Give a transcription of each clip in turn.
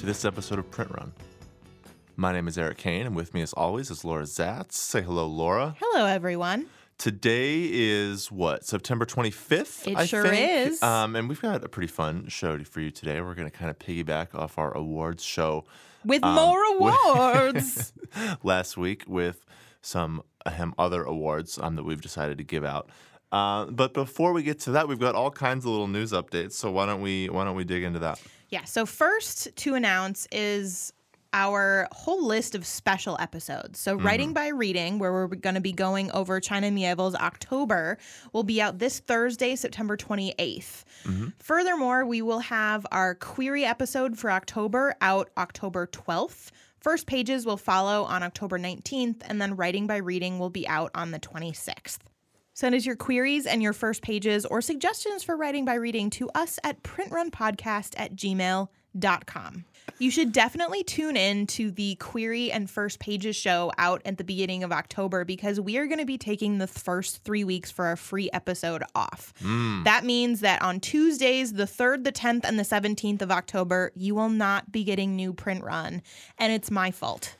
To this episode of Print Run. My name is Eric Kane, and with me, as always, is Laura Zatz. Say hello, Laura. Hello, everyone. Today is what September 25th. It I sure think? is. Um, and we've got a pretty fun show for you today. We're going to kind of piggyback off our awards show With Um, more awards. last week with some ahem, other awards um, that we've decided to give out. Uh, but before we get to that, we've got all kinds of little news updates. So why don't we why don't we dig into that? Yeah. So, first to announce is our whole list of special episodes. So, Mm-hmm. Writing by Reading, where we're going to be going over China Mieville's October, will be out this Thursday, September 28th. Mm-hmm. Furthermore, we will have our query episode for October out October 12th. First pages will follow on October 19th, and then Writing by Reading will be out on the 26th. Send us your queries and your first pages or suggestions for writing by reading to us at printrunpodcast at gmail.com. You should definitely tune in to the query and first pages show out at the beginning of October because we are going to be taking the first three weeks for our free episode off. Hmm. That means that on Tuesdays, the 3rd, the 10th, and the 17th of October, you will not be getting new print run. And it's my fault.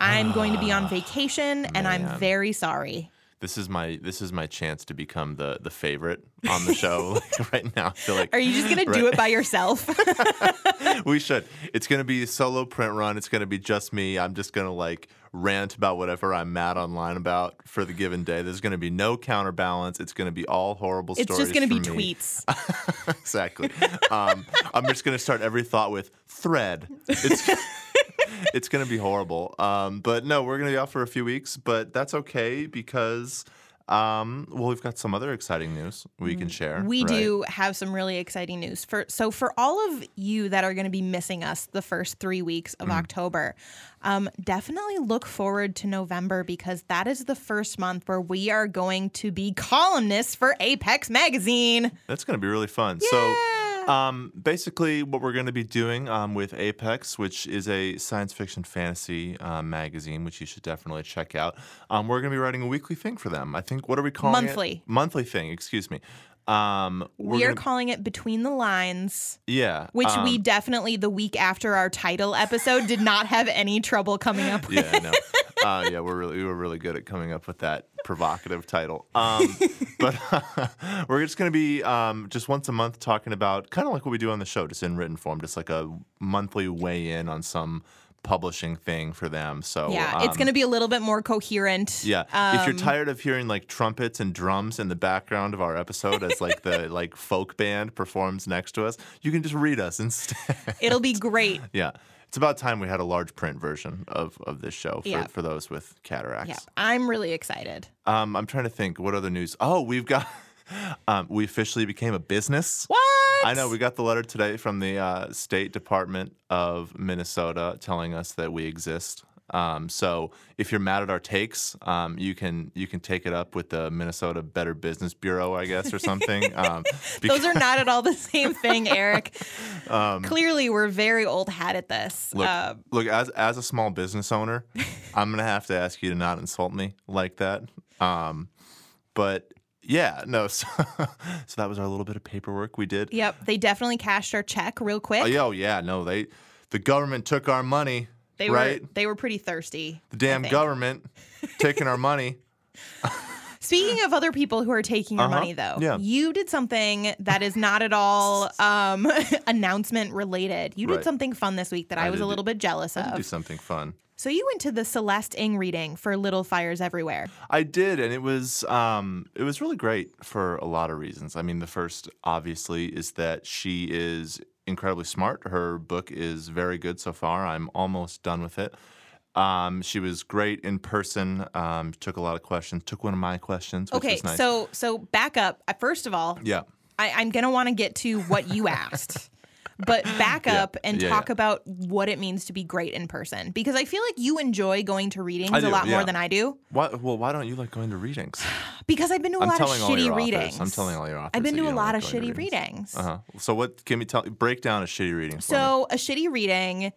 I'm going to be on ah, vacation and I'm very sorry. This is my this is my chance to become the the favorite on the show like, right now. I feel like Are you just gonna do it by yourself? we should. It's gonna be a solo print run. It's gonna be just me. I'm just gonna like rant about whatever I'm mad online about for the given day. There's gonna be no counterbalance. It's gonna be all horrible it's stories. It's just gonna be me. tweets. exactly. Um, I'm just gonna start every thought with thread. It's it's gonna be horrible. Um, but no, we're gonna be out for a few weeks, but that's okay because um, well, we've got some other exciting news we can share. Mm, We right? do have some really exciting news for so for all of you that are going to be missing us the first three weeks Mm. of October, um, definitely look forward to November because that is the first month where we are going to be columnists for Apex Magazine. That's going to be really fun. So, um, basically, what we're going to be doing um, with Apex, which is a science fiction fantasy uh, magazine, which you should definitely check out, um, we're going to be writing a weekly thing for them. I think, what are we calling it? Monthly. Monthly thing, excuse me. Um, we're We are gonna- calling it Between the Lines, yeah. which um, we definitely the week after our title episode did not have any trouble coming up with. Yeah, I know. uh, yeah, we're really we were really good at coming up with that provocative title. Um, but we're just going to be um, just once a month talking about kind of like what we do on the show, just in written form, just like a monthly weigh in on some publishing thing for them. So Yeah, it's um, going to be a little bit more coherent. Yeah, if you're Um, tired of hearing like trumpets and drums in the background of our episode as like the like folk band performs next to us, you can just read us instead. It'll be great. yeah. It's about time we had a large print version of, of this show for, Yeah. for those with cataracts. Yeah, I'm really excited. Um, I'm trying to think what other news. Oh, we've got um, we officially became a business. What? I know we got the letter today from the uh, State Department of Minnesota telling us that we exist. Um, so if you're mad at our takes, um, you can you can take it up with the Minnesota Better Business Bureau, I guess, or something. Um, because, Those are not at all the same thing, Eric. Clearly, we're very old hat at this. look, Uh, look as as a small business owner, I'm gonna have to ask you to not insult me like that. Um, but yeah, no. So, so that was our little bit of paperwork we did. yep, they definitely cashed our check real quick. Oh, yeah, oh, yeah, no, they, the government took our money, they right? were they were pretty thirsty. the damn government taking our money. Speaking of other people who are taking your Uh-huh, money, though, yeah. you did something that is not at all um, announcement related. You did Right. something fun this week that I, I was a do- little bit jealous Do of. something fun. So you went to the Celeste Ng reading for Little Fires Everywhere. I did, and it was um, it was really great for a lot of reasons. I mean, the first obviously is that she is incredibly smart. Her book is very good so far. I'm almost done with it. Um, she was great in person. Um, took a lot of questions. Took one of my questions, which Okay, was nice. so so back up. First of all, yeah, I, I'm gonna want to get to what you asked. But back Yeah, up and yeah, talk yeah. about what it means to be great in person because I feel like you enjoy going to readings I a do, lot more than I do why, well, why don't you like going to readings? because I've been to a I'm lot of telling all your shitty authors. readings. I'm telling all your authors I've been to a lot like of shitty readings. Uh huh. So what? Can we tell? Break down a shitty reading. For me. So a shitty reading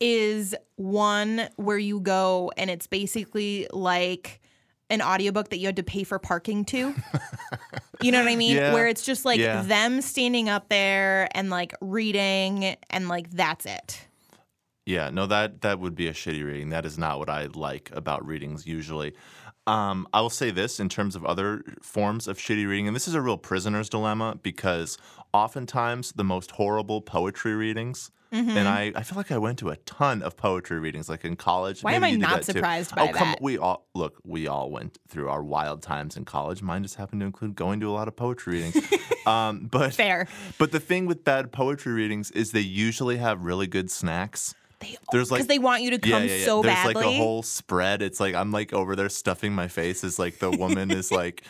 is one where you go and it's basically like an audiobook that you had to pay for parking to. you know what I mean? Yeah. Where it's just like Yeah. them standing up there and like reading and like that's it. Yeah, no, that that would be a shitty reading. That is not what I like about readings usually. Um, I will say this in terms of other forms of shitty reading, and this is a real prisoner's dilemma because oftentimes the most horrible poetry readings, Mm-hmm. and I, I feel like I went to a ton of poetry readings, like in college. Why am I not that too. surprised by oh, come, that? we all look. We all went through our wild times in college. Mine just happened to include going to a lot of poetry readings. um, but Fair. But the thing with bad poetry readings is they usually have really good snacks. They There's like because they want you to come so There's badly. like a whole spread. It's like I'm like over there stuffing my face as like the woman is like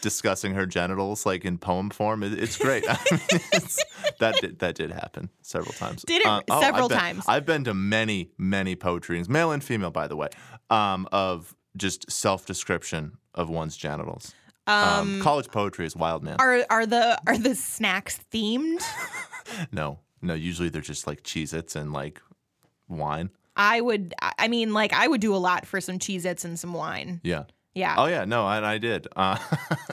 discussing her genitals like in poem form. It, it's great. I mean, it's, that did, that did happen several times. Did it? Uh, oh, Several I've been- times. I've been to many many poetry readings, male and female, by the way, um, of just self description of one's genitals. Um, college poetry is wild, man. are are the are the snacks themed? no, no. Usually they're just like Cheez-Its and like wine. I would I mean like I would do a lot for some Cheez Its and some wine. Yeah. Yeah. Oh yeah, no, and I did. Uh,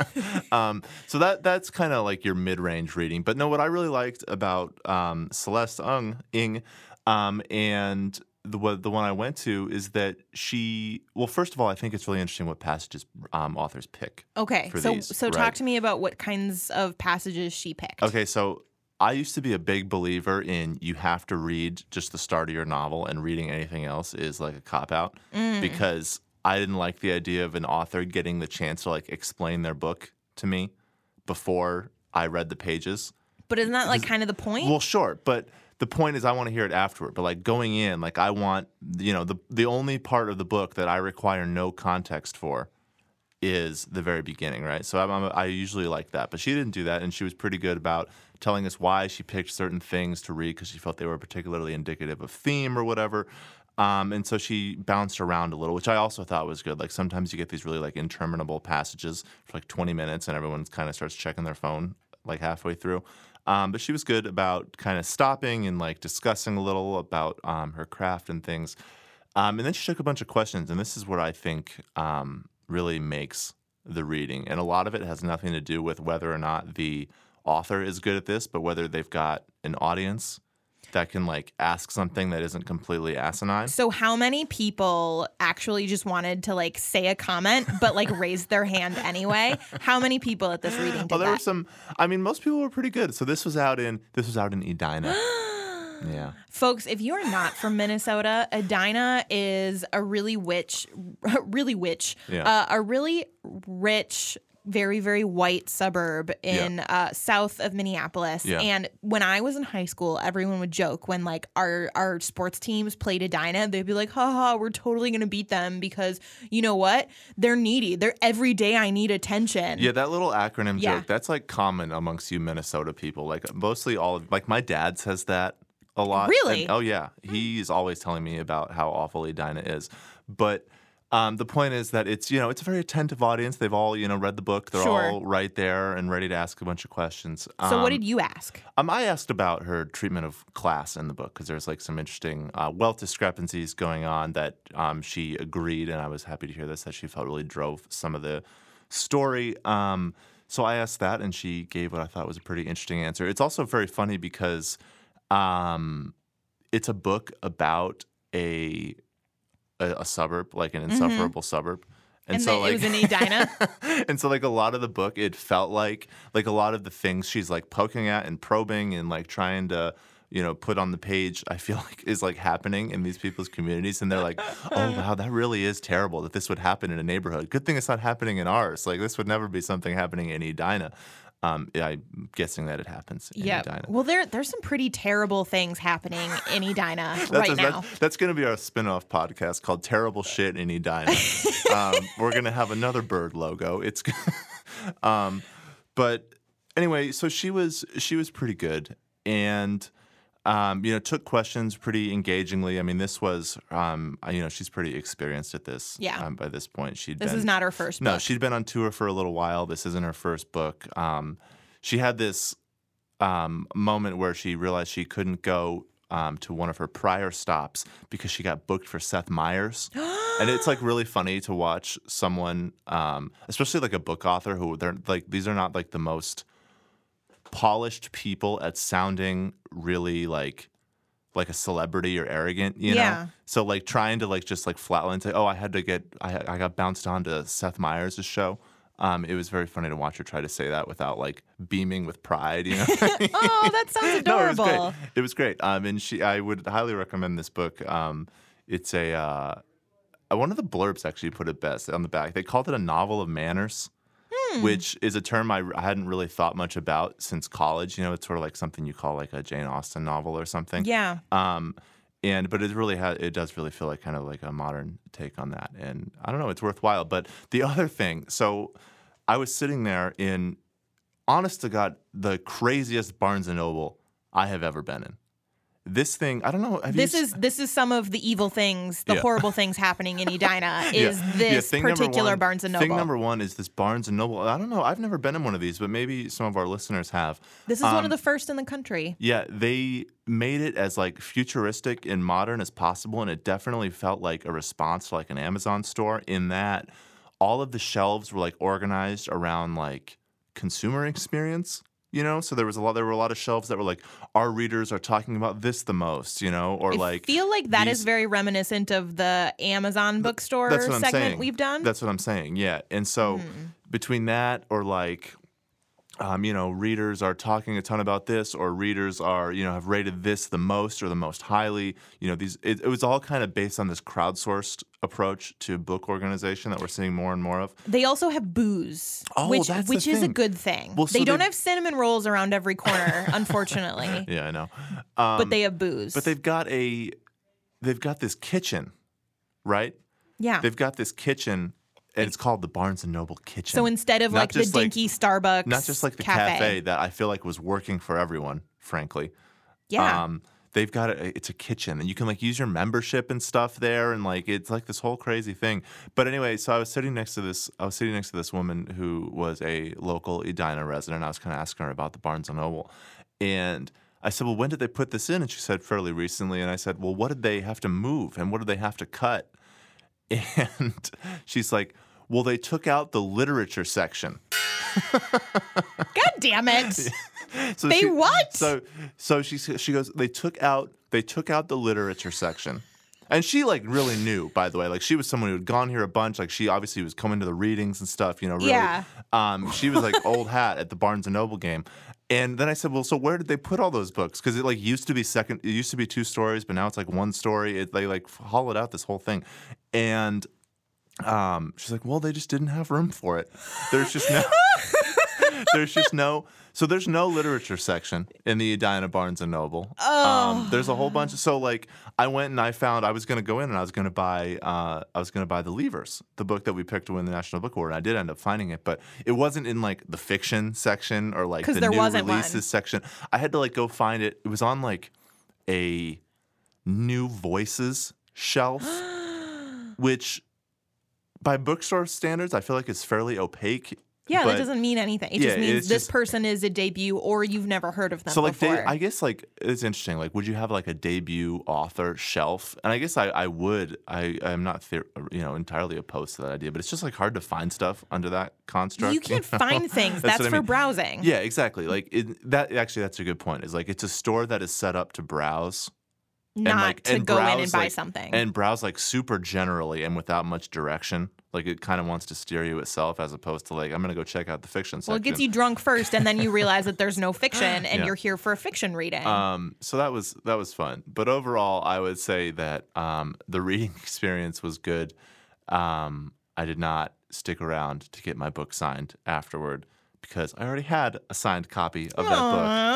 um, so that that's kind of like your mid-range reading. But no, what I really liked about um, Celeste Ung Ng, um, and the one- the one I went to is that she. Well, first of all, I think it's really interesting what passages um, authors pick. Okay. So these, so talk to me about what kinds of passages she picked. Okay, so I used to be a big believer in you have to read just the start of your novel, and reading anything else is like a cop out Mm. because I didn't like the idea of an author getting the chance to like explain their book to me before I read the pages. But isn't that like kind of the point? Well, sure, but the point is I want to hear it afterward. But like going in, like I want you know the the only part of the book that I require no context for is the very beginning, right? So I'm, I'm, I usually like that, but she didn't do that, and she was pretty good about telling us why she picked certain things to read because she felt they were particularly indicative of theme or whatever. Um, and so she bounced around a little, which I also thought was good. Like sometimes you get these really like interminable passages for like 20 minutes, and everyone kind of starts checking their phone like halfway through. Um, but she was good about kind of stopping and like discussing a little about um, her craft and things. Um, and then she took a bunch of questions, and this is what I think um, really makes the reading. And a lot of it has nothing to do with whether or not the author is good at this, but whether they've got an audience that can like ask something that isn't completely asinine. so how many people actually just wanted to like say a comment but like raised their hand anyway? How many people at this reading did Oh, there were some. I mean, most people were pretty good. So this was out in this was out in Edina. yeah. Folks, if you are not from Minnesota, Edina is a really witch, really witch, Yeah. uh, a really rich, very very white suburb in uh, south of Minneapolis. Yeah. And when I was in high school, everyone would joke when like our our sports teams played Edina, they'd be like, "Ha ha, we're totally gonna beat them because you know what? They're needy. They're every day I need attention." Yeah, that little acronym Yeah. joke, that's like common amongst you Minnesota people. Like mostly all of like my dad says that a lot. Really? And- oh yeah. He's always telling me about how awful Edina is. But um, the point is that it's you know it's a very attentive audience. They've all you know read the book. They're Sure. all right there and ready to ask a bunch of questions. So what Um, did you ask? um, I asked about her treatment of class in the book because there's like some interesting uh, wealth discrepancies going on that um, she agreed, and I was happy to hear this that she felt really drove some of the story. Um, so I asked that, and she gave what I thought was a pretty interesting answer. It's also very funny because um, it's a book about a a, a suburb, like an insufferable suburb. And, so, then like, it was in Edina. and so like a lot of the book it felt like like a lot of the things she's like poking at and probing and like trying to you know put on the page i feel like is like happening in these people's communities. And they're like oh wow that really is terrible that this would happen in a neighborhood. Good thing it's not happening in ours. Like this would never be something happening in edina um, i'm guessing that it happens in Yeah. edina Well, there there's some pretty terrible things happening in Edina That's, right a- now. that's, that's going to be our spin-off podcast called Terrible Shit in Edina. um, we're going to have another bird logo. It's um, but anyway, so she was she was pretty good and um, you know took questions pretty engagingly. I mean, this was um, you know she's pretty experienced at this. Yeah. Um, by this point, she'd This been is not her first no, book. she'd been on tour for a little while. This isn't her first book. Um, she had this um, moment where she realized she couldn't go um, to one of her prior stops because she got booked for Seth Meyers. and it's like really funny to watch someone, um, especially like a book author who they're like, these are not like the most polished people at sounding really like like a celebrity or arrogant, you Yeah. know. So like trying to like just like flatline say, oh, I had to get, I, I got bounced onto Seth Meyers' show. Um, it was very funny to watch her try to say that without like beaming with pride, you know. oh, that sounds no, it was adorable. great. It was great. Um, and she, I would highly recommend this book. Um, it's a uh, one of the blurbs actually put it best on the back. They called it a novel of manners. Hmm. Which is a term I, I hadn't really thought much about since college. You know, it's sort of like something you call like a Jane Austen novel or something. yeah. Um, and but it really has it does really feel like kind of like a modern take on that, and I don't know, it's worthwhile. But the other thing, so I was sitting there in, honest to God, the craziest Barnes and Noble I have ever been in. This thing, I don't know. This is this is some of the evil things, the Yeah. horrible things happening in Edina. Is Yeah, this thing particular one- Barnes and Noble? Thing number one is this Barnes and Noble. I don't know. I've never been in one of these, but maybe some of our listeners have. this is one Um, of the first in the country. Yeah, they made it as like futuristic and modern as possible, and it definitely felt like a response to like an Amazon store in that all of the shelves were like organized around like consumer experience. You know, so there was a lot. There were a lot of shelves that were like, our readers are talking about this the most. You know, or like I like feel like that is these- very reminiscent of the Amazon bookstore that's what I'm segment saying. we've done. That's what I'm saying. Yeah. And so Hmm. between that or like um, you know, readers are talking a ton about this, or readers are, you know, have rated this the most or the most highly. You know, these it, it was all kind of based on this crowdsourced approach to book organization that we're seeing more and more of. They also have booze, Oh, which which is a good thing. Well, so they don't have cinnamon rolls around every corner, unfortunately, Yeah, I know. Um, but they have booze. but they've got a, they've got this kitchen, right? yeah. They've got this kitchen, and it's called the Barnes and Noble Kitchen. So instead of Not like the just, like- dinky Starbucks, not just like the cafe. that I feel like was working for everyone, frankly. Yeah. Um, they've got a, it's a kitchen and you can like use your membership and stuff there and like it's like this whole crazy thing. But anyway, so I was sitting next to this I was sitting next to this woman who was a local Edina resident. I was kind of asking her about the Barnes and Noble. And I said, "Well, when did they put this in?" And she said, "Fairly recently." And I said, "Well, what did they have to move and what did they have to cut?" And she's like, "Well, they took out the literature section." God damn it! So They what? So so she she goes. They took out they took out the literature section, and she like really knew. By the way, like she was someone who had gone here a bunch. Like she obviously was coming to the readings and stuff. You know, really. Yeah. Um, she was like old hat at the Barnes and Noble game. And then I said, well, so where did they put all those books? Because it like used to be second, it used to be two stories, but now it's like one story. It, they like hollowed out this whole thing, and um, she's like, well, they just didn't have room for it. There's just no. there's just no so there's no literature section in the Edina Barnes and Noble. Um, there's a whole bunch of so like I went and I found I was gonna go in and I was gonna buy uh, I was gonna buy the Leavers, the book that we picked to win the National Book Award. And I did end up finding it, but it wasn't in like the fiction section or like the new wasn't one. releases section. I had to like go find it. It was on like a new voices shelf, which by bookstore standards I feel like it's fairly opaque. Yeah, but- that doesn't mean anything. It Yeah, just means this just- person is a debut or you've never heard of them So like, I guess like it's interesting. Like, would you have like a debut author shelf? And I guess I, I would. I I'm not the- you know entirely opposed to that idea, but it's just like hard to find stuff under that construct. you can't know? find things. That's, what I for mean. browsing. Yeah, exactly. Like it, that. Actually, that's a good point. Is like it's a store that is set up to browse not and like to and go in and buy like- something. and browse like super generally and without much direction. Like it kind of wants to steer you itself, as opposed to like I'm gonna go check out the fiction section. well, it gets you drunk first, and then you realize that there's no fiction, and Yeah. you're here for a fiction reading. Um, so that was that was fun. But overall, I would say that um, the reading experience was good. Um, I did not stick around to get my book signed afterward because I already had a signed copy of that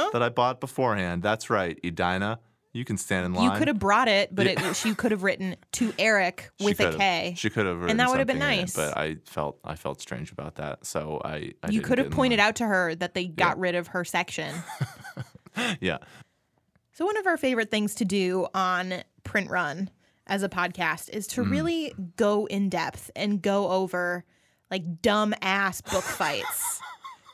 book that I bought beforehand. That's right, Edina. You can stand in line. you could have brought it, but it, you could have written to Eric She with a could've- K. She could have, written that would have been nice. but I felt I felt strange about that, so I. I you could have pointed out to her that they got rid of her section. Yeah, So, one of our favorite things to do on Print Run as a podcast is Mm. to really go in depth and go over like dumb ass book fights.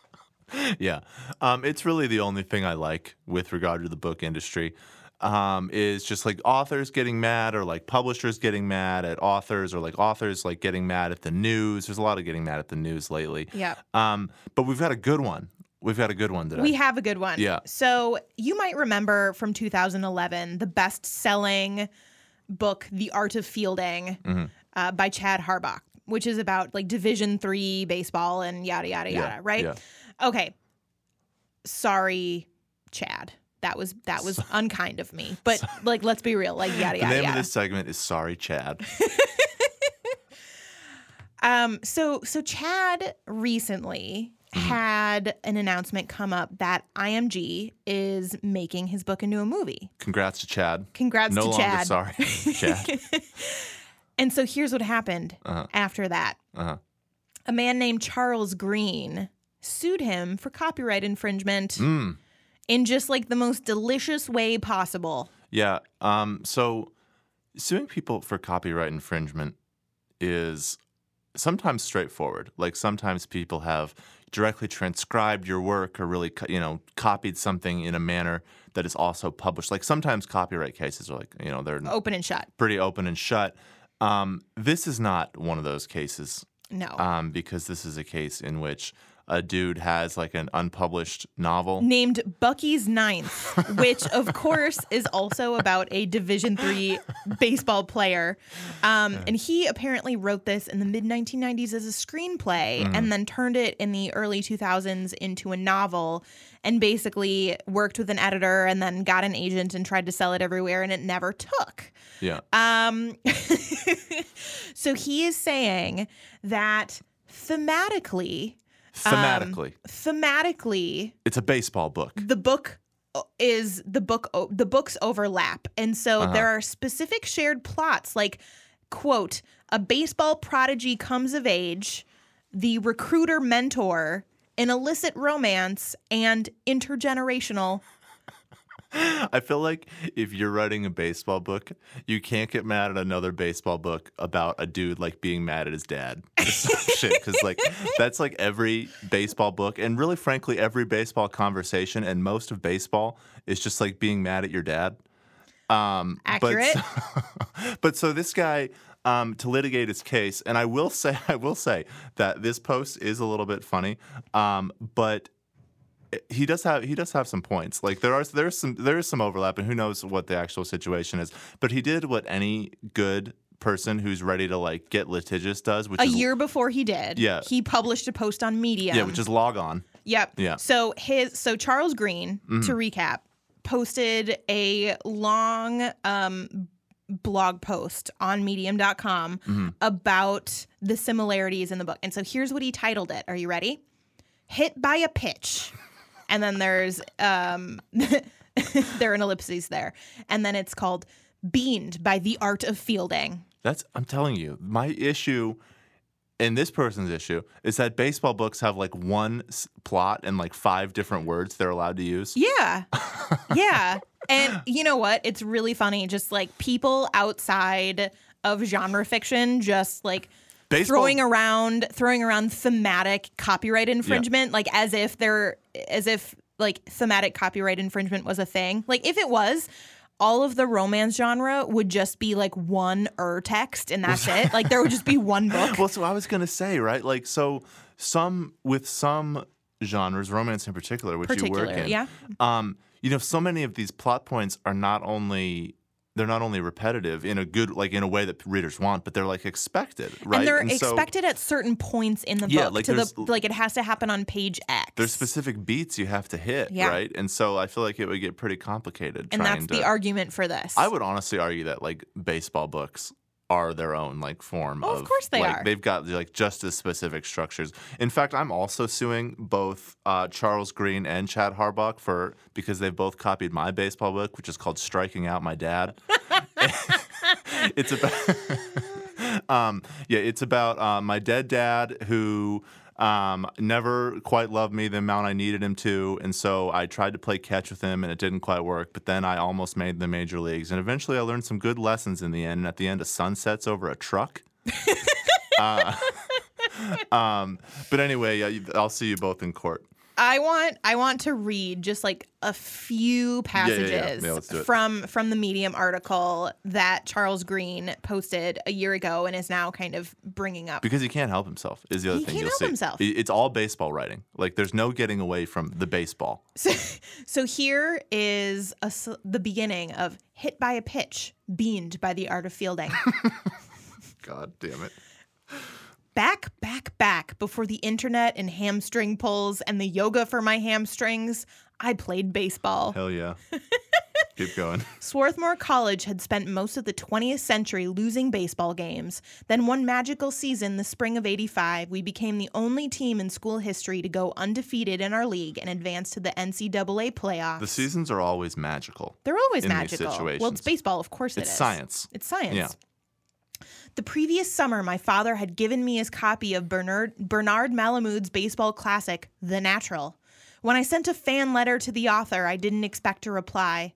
yeah. Um, it's really the only thing I like with regard to the book industry. Um, is just like authors getting mad or like publishers getting mad at authors or like authors like getting mad at the news. There's a lot of getting mad at the news lately. Yeah. Um, but we've got a good one. We've got a good one today. We have a good one. Yeah. So you might remember from 2011 the best selling book, The Art of Fielding, Mm-hmm. uh, by Chad Harbach, which is about like Division three baseball and yada, yada, Yeah, yada, right? yeah. Okay. Sorry, Chad. That was that was unkind of me. But like let's be real, like yada the yada name yada. of this segment is Sorry, Chad. Um, so so Chad recently Mm-hmm. had an announcement come up that IMG is making his book into a movie. Congrats to Chad. Congrats no to Chad. sorry, Chad. And so here's what happened after that. Uh-huh. A man named Charles Green sued him for copyright infringement Mm. In just like the most delicious way possible. Yeah. Um, so suing people for copyright infringement is sometimes straightforward. Like sometimes people have directly transcribed your work or really, you know, copied something in a manner that is also published. Like sometimes copyright cases are like, you know, they're Open and shut. pretty open and shut. Um, this is not one of those cases No. um, because this is a case in which a dude has like an unpublished novel. named Bucky's Ninth, which of course is also about a Division three baseball player. Um, and he apparently wrote this in the mid 1990s as a screenplay and then turned it in the early 2000s into a novel and basically worked with an editor and then got an agent and tried to sell it everywhere and it never took. Yeah. Um, so he is saying that thematically, Thematically, thematically, it's a baseball book. the book is the book the books overlap and so Uh-huh. there are specific shared plots like quote a baseball prodigy comes of age the recruiter mentor an illicit romance and intergenerational I feel like if you're writing a baseball book, you can't get mad at another baseball book about a dude like being mad at his dad. shit, because like that's like every baseball book, and really, frankly, every baseball conversation, and most of baseball is just like being mad at your dad. Um, Accurate. But, but so this guy. Um, to litigate his case, and I will say, I will say that this post is a little bit funny, um, but he does have he does have some points. Like there are there's some there is some overlap, and who knows what the actual situation is. But he did what any good person who's ready to like get litigious does, which a is year before he did Yeah. he published a post on medium yeah, which is log on. Yep. Yeah. Mm-hmm. So his so Charles Green, to recap, posted a long um blog post on medium.com Mm-hmm. about the similarities in the book. And so here's what he titled it. Are you ready? Hit by a pitch. And then there's um there are an ellipses there. And then it's called Beaned by the Art of Fielding. That's I'm telling you, my issue and this person's issue is that baseball books have like one s- plot and like five different words they're allowed to use. Yeah. yeah. And you know what? It's really funny. Just like people outside of genre fiction just like Baseball- throwing around throwing around thematic copyright infringement like as if they're as if like thematic copyright infringement was a thing. Like if it was all of the romance genre would just be like one ur text and that's it. Like there would just be one book. Well, so I was gonna say, right? Like, so some with some genres, romance in particular, which you work in, yeah. Um, you know, so many of these plot points are not only they're not only repetitive in a good like in a way that readers want, but they're like expected, right? And they're so expected at certain points in the Yeah, book like to the like it has to happen on page X. there's specific beats you have to hit, Yeah. right? And so I feel like it would get pretty complicated. and that's to, the argument for this. I would honestly argue that like baseball books are their own like form Oh, of of course they like, are. they've got like just as specific structures in fact i'm also suing both uh, charles green and chad Harbach for because they've both copied my baseball book which is called striking out my dad it's about um, yeah it's about uh, my dead dad who um, never quite loved me the amount I needed him to, and so I tried to play catch with him, and it didn't quite work. But then I almost made the major leagues, and eventually I learned some good lessons in the end. And at the end, a sun sets over a truck. uh, um, but anyway, yeah, I'll see you both in court. I want I want to read just like a few yeah, yeah. passages Yeah, do it. from from the Medium article that Charles Green posted a year ago and is now kind of bringing up. Because he can't help himself is the other He thing can't you'll help see. himself. It's all baseball writing. Like there's no getting away from the baseball. So, so here is a the beginning of hit by a pitch, beaned by the art of fielding. God damn it. Back, back, back before the internet and hamstring pulls and the yoga for my hamstrings. I played baseball. Hell yeah. Keep going. Swarthmore College had spent most of the 20th century losing baseball games. Then, one magical season, the spring of 85, we became the only team in school history to go undefeated in our league and advance to the NCAA playoffs. The seasons are always magical. They're always in these magical. Well, it's baseball, of course it It's is. science. It's science. Yeah. The previous summer, my father had given me his copy of Bernard, Bernard Malamud's baseball classic, The Natural. When I sent a fan letter to the author, I didn't expect a reply.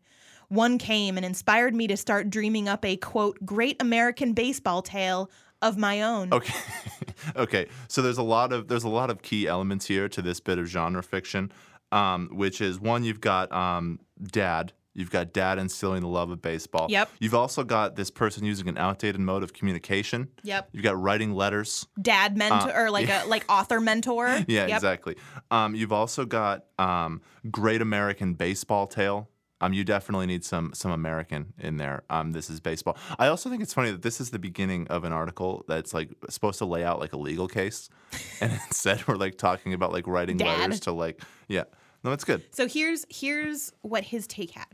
One came and inspired me to start dreaming up a quote, great American baseball tale of my own. Okay. okay. So there's a lot of there's a lot of key elements here to this bit of genre fiction, um, which is one you've got um, dad. You've got dad instilling the love of baseball. Yep. You've also got this person using an outdated mode of communication. Yep. You've got writing letters. Dad mentor or like a like author mentor. Uh, Yeah, Yep. exactly. Um, you've also got um, Great American Baseball Tale. Um, you definitely need some some American in there. Um, this is baseball. I also think it's funny that this is the beginning of an article that's like supposed to lay out like a legal case, and instead we're like talking about like writing Dad. letters to like yeah. No, it's good. So here's here's what his take had.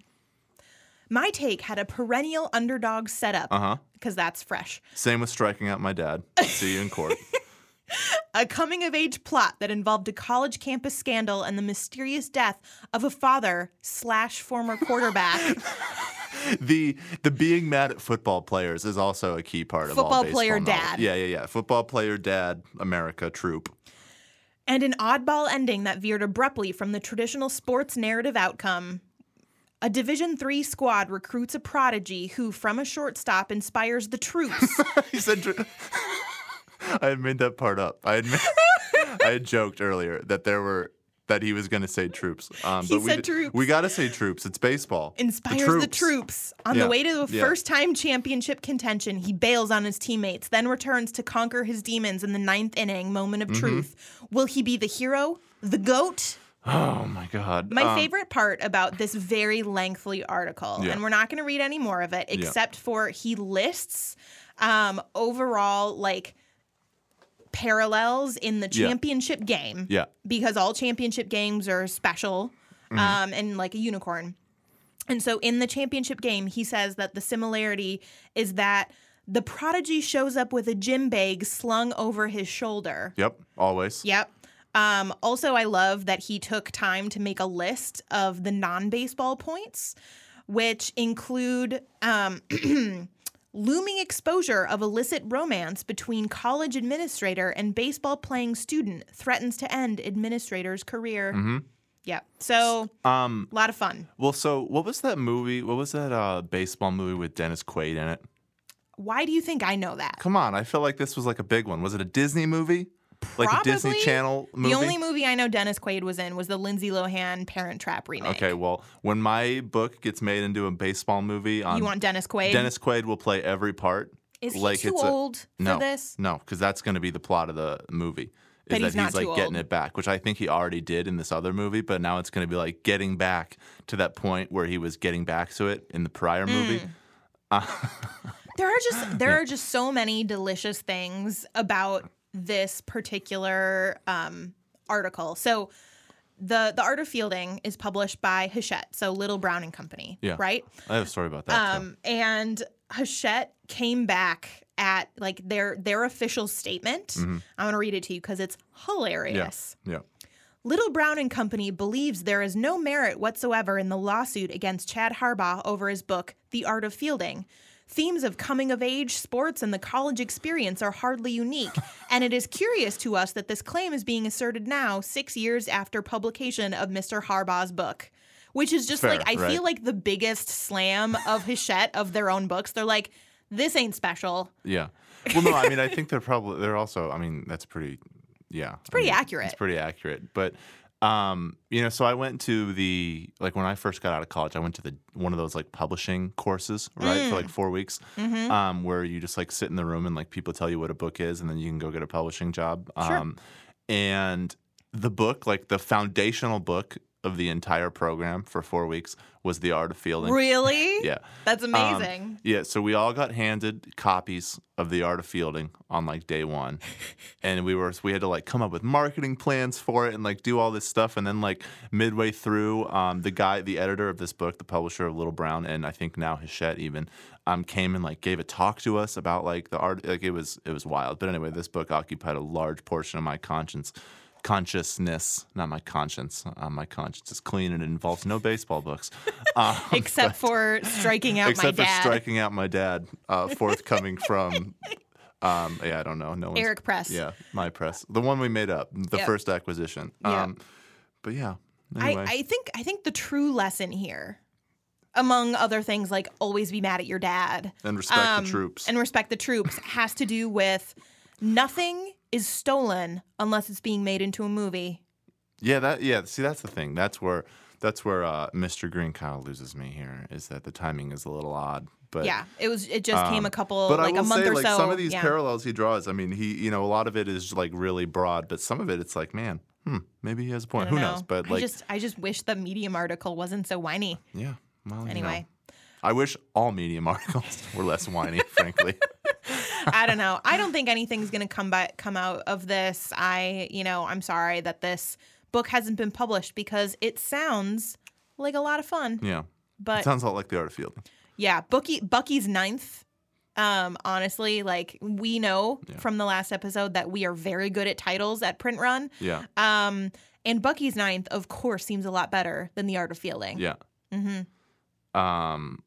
My take had a perennial underdog setup uh-huh. because that's fresh. Same with striking out my dad. See you in court. A coming of age plot that involved a college campus scandal and the mysterious death of a father slash former quarterback. the the being mad at football players is also a key part of all Football player knowledge. dad. Yeah, yeah, yeah. Football player dad, America troop. and an oddball ending that veered abruptly from the traditional sports narrative outcome. A Division Three squad recruits a prodigy who, from a shortstop, inspires the troops. he said. dr- I had made that part up. I had, ma- I had joked earlier that there were that he was going to say troops. Um, He but we said d- troops. We got to say troops. It's baseball. inspires the troops. On Yeah, the way to the yeah. first time championship contention, he bails on his teammates, then returns to conquer his demons in the ninth inning, moment Mm-hmm. of truth. Will he be the hero? The GOAT? Oh my god. My Um, favorite part about this very lengthy article, Yeah. and we're not going to read any more of it, except for he lists um, overall like parallels in the Yeah. championship game Yeah. because all championship games are special Mm-hmm. um, and like a unicorn. And so in the championship game, he says that the similarity is that the prodigy shows up with a gym bag slung over his shoulder. Yep. Always. Yep. Um, also, I love that he took time to make a list of the non baseball points, which include um, looming exposure of illicit romance between college administrator and baseball playing student threatens to end administrator's career. Mm-hmm. Yep. So, Um. a lot of fun. Well, so what was that movie? What was that uh, baseball movie with Dennis Quaid in it? Why do you think I know that? Come on, I feel like this was like a big one. Was it a Disney movie? Like a Disney Channel movie? The only movie I know Dennis Quaid was in was the Lindsay Lohan Parent Trap remake. Okay, well, when my book gets made into a baseball movie, on You want Dennis Quaid? Dennis Quaid will play every part. Is he like too it's a- old for no, this? No, because that's going to be the plot of the movie. Is But that he's not like getting it back, which I think he already did in this other movie, but now it's going to be like getting back to that point where he was getting back to it in the prior movie. Mm. There are just there are just so many delicious things about this particular um, article. So the the art of fielding is published by Hachette, so Little Brown and Company, Yeah. right? I have a story about that. too. Um, and Hachette came back at like their their official statement. Mm-hmm. I want to read it to you because it's hilarious. Yeah. Little Brown and Company believes there is no merit whatsoever in the lawsuit against Chad Harbach over his book, The Art of Fielding. Themes of coming of age, sports, and the college experience are hardly unique, and it is curious to us that this claim is being asserted now, six years after publication of Mr. Harbach's book. Which is just Fair, like, I right. feel like the biggest slam of Hachette of their own books. They're like, this ain't special. Yeah. Well, no, I mean, I think they're probably they're also. I mean, that's pretty. Yeah, it's pretty accurate. It's pretty accurate, but Um, you know, so I went to the like when I first got out of college, I went to the one of those like publishing courses, right, for like four weeks, Mm-hmm. um, where you just like sit in the room and like people tell you what a book is, and then you can go get a publishing job. Sure. Um, and the book, like the foundational book of the entire program for four weeks, was The Art of Fielding. Really? Yeah. That's Um, amazing. yeah, so we all got handed copies of The Art of Fielding on like day one, and we were we had to like come up with marketing plans for it and like do all this stuff, and then like midway through, um, the guy, the editor of this book, the publisher of Little Brown, and I think now Hachette even, um, came and like gave a talk to us about like the art. Like it was it was wild. But anyway, this book occupied a large portion of my conscience. Consciousness, not my conscience. Uh, my conscience is clean and it involves no baseball books. Um, Except for striking out my except for dad, striking out my dad, uh, forthcoming from, um, yeah, I don't know, no one's, Eric Press. yeah, my press, the one we made up, the Yep. first acquisition. Um, but yeah, I, I think I think the true lesson here, among other things like always be mad at your dad and respect um, the troops. and respect the troops, has to do with nothing is stolen unless it's being made into a movie. yeah, that yeah. See, that's the thing. That's where that's where uh, Mr. Green kind of loses me here. Is that the timing is a little odd. But yeah, it was. It just came um, a couple But like I will a month say, or like so. some of these yeah. parallels he draws. I mean, he, you know, a lot of it is like really broad, but some of it, it's like, man, hmm, maybe he has a point. Who know. knows? But I like, just I just wish the Medium article wasn't so whiny. yeah. Well, you know. Anyway, I wish all medium articles were less whiny, frankly. I don't know. I don't think anything's going to come by come out of this. I, you know, I'm sorry that this book hasn't been published because it sounds like a lot of fun. Yeah. But it sounds a lot like the art of fielding. yeah, Bucky Bucky's ninth. Um, honestly, like we know Yeah. from the last episode that we are very good at titles at Print Run. Yeah. Um, and Bucky's ninth, of course, seems a lot better than the Art of Fielding. Yeah. hmm Um,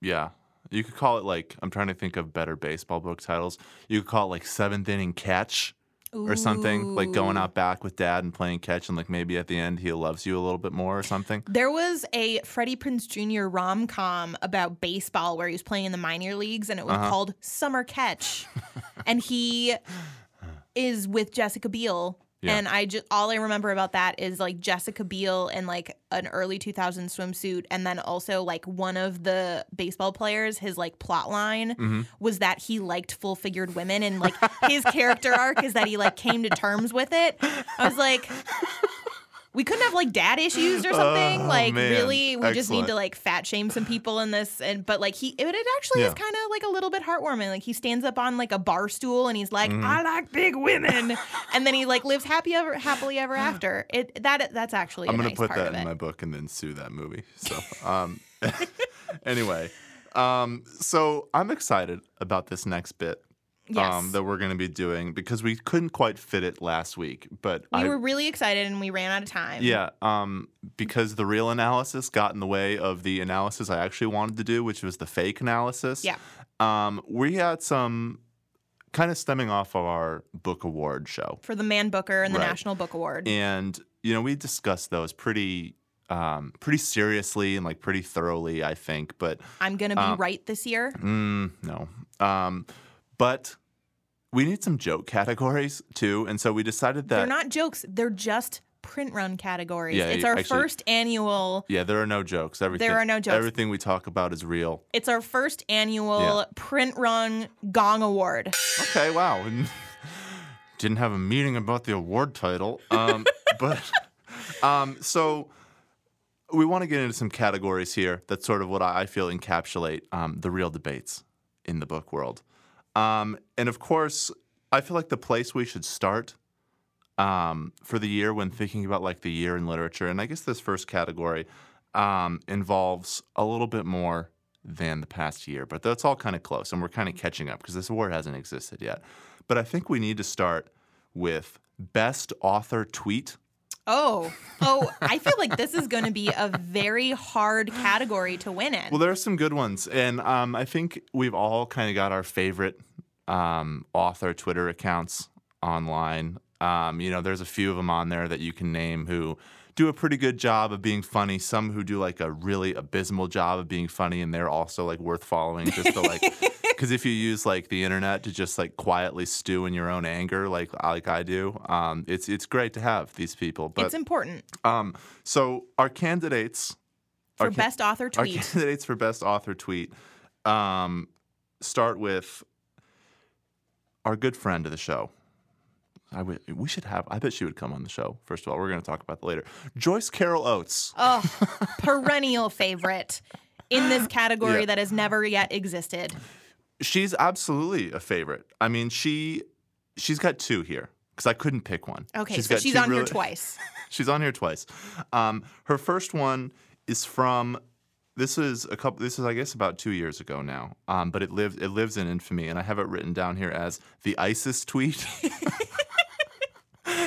yeah. You could call it like, I'm trying to think of better baseball book titles. You could call it like Seventh Inning Catch or something, like going out back with dad and playing catch, and like maybe at the end he loves you a little bit more or something. There was a Freddie Prinze Jr. rom com about baseball where he was playing in the minor leagues and it was Uh-huh. called Summer Catch. and he is with Jessica Biel. Yeah. And I just all I remember about that is like Jessica Biel in like an early 2000 swimsuit and then also like one of the baseball players his like plot line Mm-hmm. was that he liked full figured women and like his character arc is that he like came to terms with it. I was like we couldn't have like dad issues or something. Oh, like man. really, we just need to like fat shame some people in this. And but like he, it, it actually is kind of like a little bit heartwarming. Like he stands up on like a bar stool and he's like, Mm-hmm. "I like big women," and then he like lives happy ever happily ever after. It that that's actually I'm gonna nice put that in my book and then sue that movie. So, um, anyway, um, so I'm excited about this next bit yes, um, that we're gonna be doing because we couldn't quite fit it last week, but we I were really excited and we ran out of time. Yeah, um, because the real analysis got in the way of the analysis I actually wanted to do, which was the fake analysis. Yeah. Um, we had some kind of stemming off of our book award show. for the Man Booker and the Right. National Book Award. And, you know, we discussed those pretty um, pretty seriously and like pretty thoroughly, I think. But I'm gonna be um, right this year. Mm, no. Um, but we need some joke categories too. And so we decided that They're not jokes. They're just print run categories. Yeah, it's our actually- first annual yeah, there are no jokes. Everything there are no jokes. Everything we talk about is real. It's our first annual Yeah. print run gong award. Okay, wow. Didn't have a meeting about the award title. Um, but um, so we want to get into some categories here That's sort of what I I feel encapsulate um, the real debates in the book world. Um, and of course, I feel like the place we should start um, for the year when thinking about like the year in literature, and I guess this first category um, involves a little bit more than the past year, but that's all kind of close, and we're kind of catching up because this award hasn't existed yet. But I think we need to start with best author tweet. Oh, oh, I feel like this is going to be a very hard category to win in. Well, there are some good ones, and um, I think we've all kind of got our favorite um, author Twitter accounts online. Um, you know, there's a few of them on there that you can name who do a pretty good job of being funny. Some who do like a really abysmal job of being funny, and they're also like worth following just to like. Because if you use like the internet to just like quietly stew in your own anger, like like I do, um, it's it's great to have these people. But it's important um, so our candidates for our best author our tweet. candidates for best author tweet um, start with our good friend of the show. I would, we should have. I bet she would come on the show. First of all, we're going to talk about that later. Joyce Carol Oates. Oh, perennial favorite in this category Yeah. that has never yet existed. She's absolutely a favorite. I mean, she she's got two here because I couldn't pick one. Okay, She's so got she's on here twice. She's on here twice. Um, her first one is from. This is a couple. This is, I guess, about two years ago now. Um, but it lives. It lives in infamy, and I have it written down here as the ISIS tweet.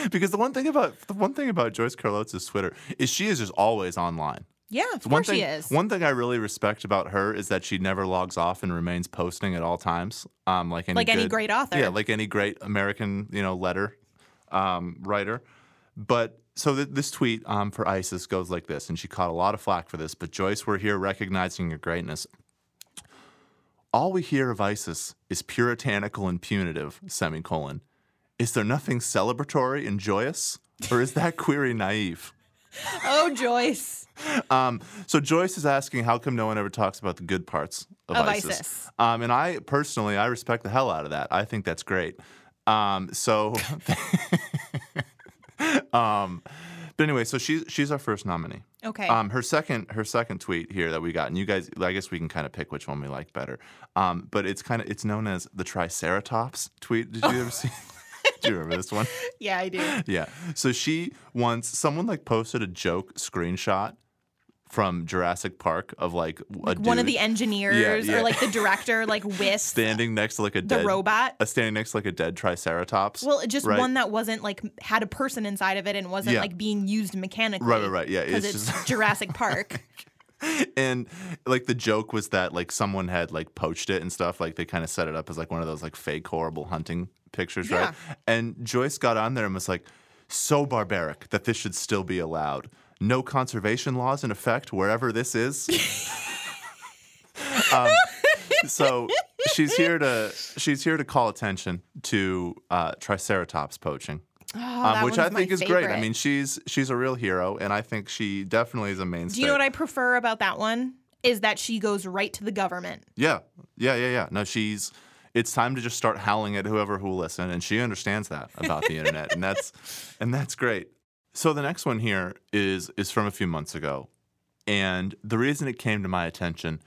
because the one thing about the one thing about Joyce Carol Oates' Twitter is she is just always online. Yeah, of One course thing, she is. One thing I really respect about her is that she never logs off and remains posting at all times. Um, like any Like any great author. Yeah, like any great American, you know, letter um, writer. But so th- this tweet um, for ISIS goes like this, and she caught a lot of flack for this. But Joyce, we're here recognizing your greatness. All we hear of ISIS is puritanical and punitive. Semicolon. Is there nothing celebratory and joyous, or is that query naive? oh, Joyce. Um, so Joyce is asking, how come no one ever talks about the good parts of, Of ISIS? ISIS. Um, and I personally, I respect the hell out of that. I think that's great. Um, so, um, but anyway, so she's she's our first nominee. Okay. Um, her second her second tweet here that we got, and you guys, I guess we can kind of pick which one we like better. Um, but it's kind of it's known as the Triceratops tweet. Did you ever see? Do you remember this one? yeah, I do. Yeah. So she once someone like posted a joke screenshot from Jurassic Park of like a One of the engineers yeah. or like the director, like whisked standing next to like a the dead robot. uh, standing next to like a dead Triceratops. Well, just right? one that wasn't like had a person inside of it and wasn't Yeah. like being used mechanically. Right, right, right. Yeah, because it's it's, just- Jurassic Park. and like the joke was that like someone had like poached it and stuff. Like they kind of set it up as like one of those like fake horrible hunting pictures, right? And Joyce got on there and was like, "So barbaric that this should still be allowed. No conservation laws in effect wherever this is." um, so she's here to she's here to call attention to uh, Triceratops poaching. Oh, Um, which I think is great. I mean, she's she's a real hero, and I think she definitely is a mainstay. do you know what I prefer about that one? Is that she goes right to the government. Yeah, yeah, yeah, yeah. No, she's. It's time to just start howling at whoever who will listen, and she understands that about the internet, and that's and that's great. So the next one here is is from a few months ago, and the reason it came to my attention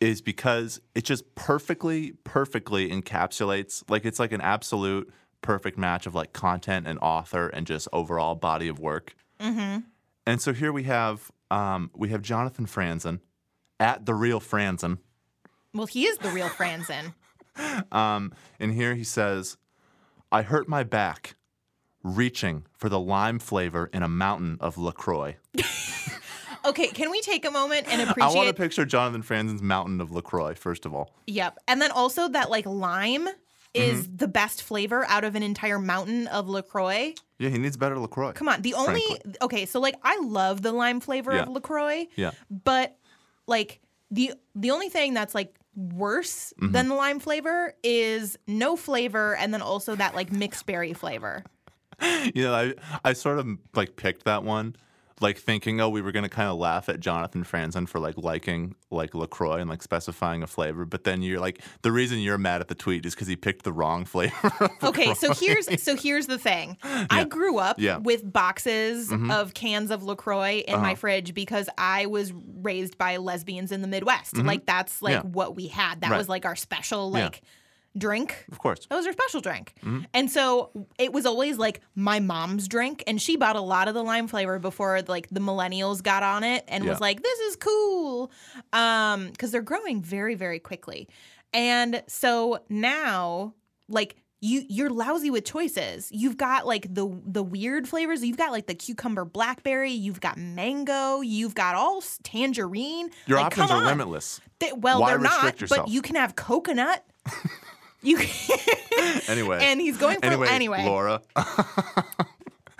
is because it just perfectly, perfectly encapsulates like it's like an absolute perfect match of like content and author and just overall body of work. Mm-hmm. And so here we have um, we have Jonathan Franzen at the real Franzen. Well, he is the real Franzen. Um, and here he says, I hurt my back reaching for the lime flavor in a mountain of LaCroix. Okay, can we take a moment and appreciate? I want to picture Jonathan Franzen's mountain of LaCroix, first of all. Yep, and then also that like lime is Mm-hmm. the best flavor out of an entire mountain of Lacroix. Yeah, he needs better LaCroix. Come on, the only Frankly. okay, so like I love the lime flavor of Lacroix. Yeah. but like the the only thing that's like worse Mm-hmm. than the lime flavor is no flavor and then also that like mixed berry flavor. You know, I, I sort of like picked that one, like thinking, oh, we were going to kind of laugh at Jonathan Franzen for like liking like LaCroix and like specifying a flavor. But then you're like, the reason you're mad at the tweet is because he picked the wrong flavor. Okay, so here's so here's the thing. I grew up Yeah. Mm-hmm. with boxes of cans of LaCroix in Uh-huh. my fridge because I was raised by lesbians in the Midwest. Like that's like Mm-hmm. Yeah. what we had. That Right. was like our special Yeah. like drink. Of course. That was her special drink. Mm-hmm. And so it was always like my mom's drink. And she bought a lot of the lime flavor before like the millennials got on it and Yeah. was like, this is cool. Um, because they're growing very, very quickly. And so now, like, you you're lousy with choices. You've got like the the weird flavors. You've got like the cucumber blackberry. You've got mango. You've got all tangerine. Your like, options come are on. limitless. They- well, Why they're not. yourself? But you can have coconut. you can, Anyway. and he's going for anyway, anyway. Laura.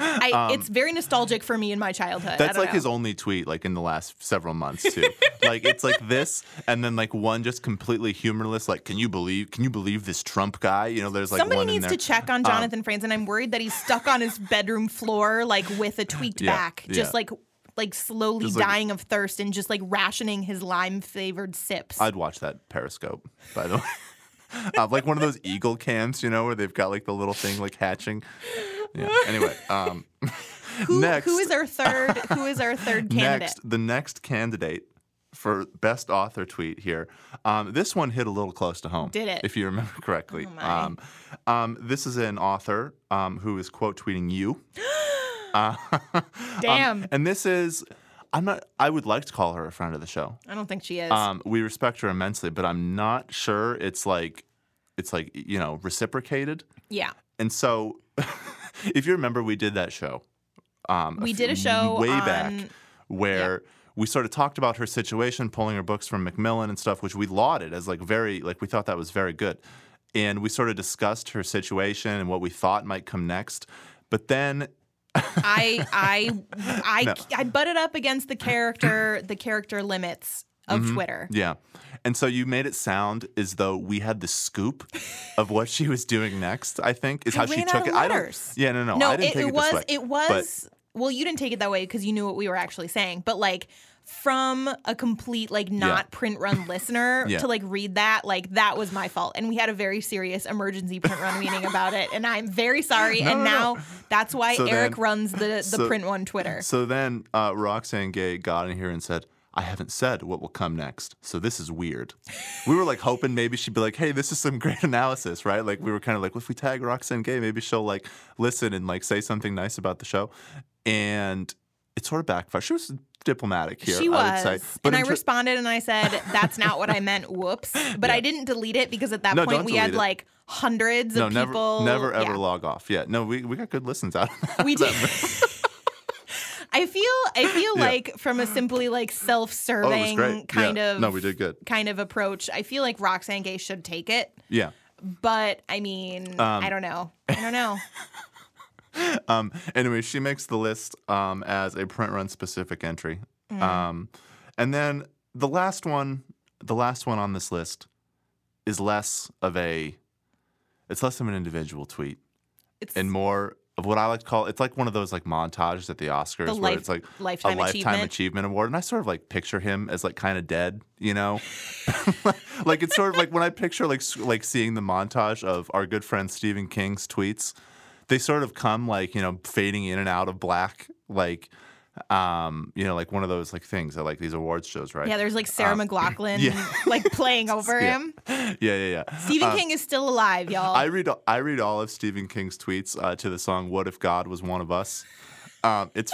I, it's very nostalgic for me in my childhood. Um, That's like know. his only tweet, like in the last several months too. like it's like this, and then like one just completely humorless, like, "Can you believe? Can you believe this Trump guy?" You know, there's like Somebody one in needs. Um, to check on Jonathan Franzen. I'm worried that he's stuck on his bedroom floor, like with a tweaked Yeah, back, just yeah. like like slowly like- dying of thirst and just like rationing his lime flavored sips. I'd watch that Periscope, by the way. Like one of those eagle cams, you know, where they've got like the little thing like hatching. Yeah. Anyway, um, who, next, who is our third? who is our third candidate? next, the next candidate for best author tweet here. Um, this one hit a little close to home. Did it? If you remember correctly. Oh, my. um, um, this is an author um, who is quote tweeting you. Uh, Damn. um, and this is. I'm not. I would like to call her a friend of the show. I don't think she is. Um, we respect her immensely, but I'm not sure it's like, it's like you know reciprocated. yeah. And so, if you remember, we did that show. Um, We few- did a show way back on- where we sort of talked about her situation, pulling her books from Macmillan and stuff, which we lauded as like very like we thought that was very good, and we sort of discussed her situation and what we thought might come next. But then I I I No. I butted up against the character the character limits of Mm-hmm. Twitter. Yeah. And so you made it sound as though we had the scoop of what she was doing next, I think, is I how she took it. I don't letters. Yeah, no, no. No, I didn't it, take it it, was way. it was well, you didn't take it that way because you knew what we were actually saying. But like from a complete like not print run listener Yeah. to like read that, like that was my fault. And we had a very serious emergency print run meeting about it. And I'm very sorry. No, and no, now no. that's why So Eric then- runs the, the so- Print Run Twitter. So then uh, Roxane Gay got in here and said, I haven't said what will come next. So this is weird. We were like hoping maybe she'd be like, hey, this is some great analysis, right? Like we were kind of like, well, if we tag Roxane Gay, maybe she'll like listen and like say something nice about the show. And it sort of backfired. She was diplomatic here, She I was. say. and I ter- responded and I said, that's not what I meant. Whoops. But I didn't delete it because at that No, point we had it. like hundreds no, of never, people. never ever Yeah. log off. Yeah, no, we, we got good listens out of that. We did. I feel I feel Yeah. like from a simply like Oh, self-serving great. kind Yeah. of No, we did good. kind of approach, I feel like Roxane Gay should take it. Yeah. But I mean, Um, I don't know. I don't know. Um, anyway, she makes the list um, as a print run specific entry. Mm. Um, and then the last one, the last one on this list is less of a, it's less of an individual tweet It's and more of what I like to call, it's like one of those like montages at the Oscars The where life- it's like lifetime a lifetime achievement. achievement award. And I sort of like picture him as like kind of dead, you know? like it's sort of like when I picture like like seeing the montage of our good friend Stephen King's tweets, they sort of come like, you know, fading in and out of black, like um, you know, like one of those like things that like these awards shows, right? yeah, there's like Sarah McLachlan Um, yeah. like playing over Yeah. him. yeah, yeah, yeah. Stephen King is still alive, y'all. I read I read all of Stephen King's tweets uh, to the song "What If God Was One of Us." Um, it's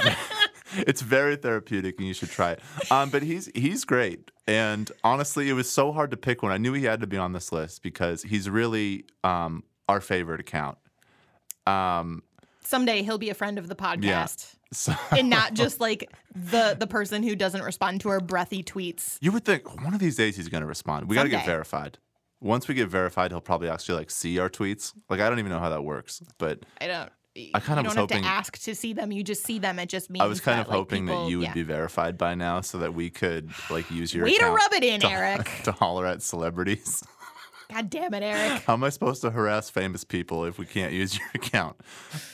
it's very therapeutic, and you should try it. Um, but he's he's great, and honestly, it was so hard to pick one. I knew he had to be on this list because he's really um, our favorite account. Um, Someday he'll be a friend of the podcast. so and not just like the the person who doesn't respond to our breathy tweets. you would think one of these days he's going to respond. We got to get verified. Once we get verified, he'll probably actually like see our tweets. Like I don't even know how that works, but I don't. I you was don't have hoping- to ask to see them. You just see them. It just means I was kind that, of like, hoping people- that you would yeah. be verified by now, so that we could like use your Way to rub it in, to, Eric. to holler at celebrities. God damn it, Eric. How am I supposed to harass famous people if we can't use your account?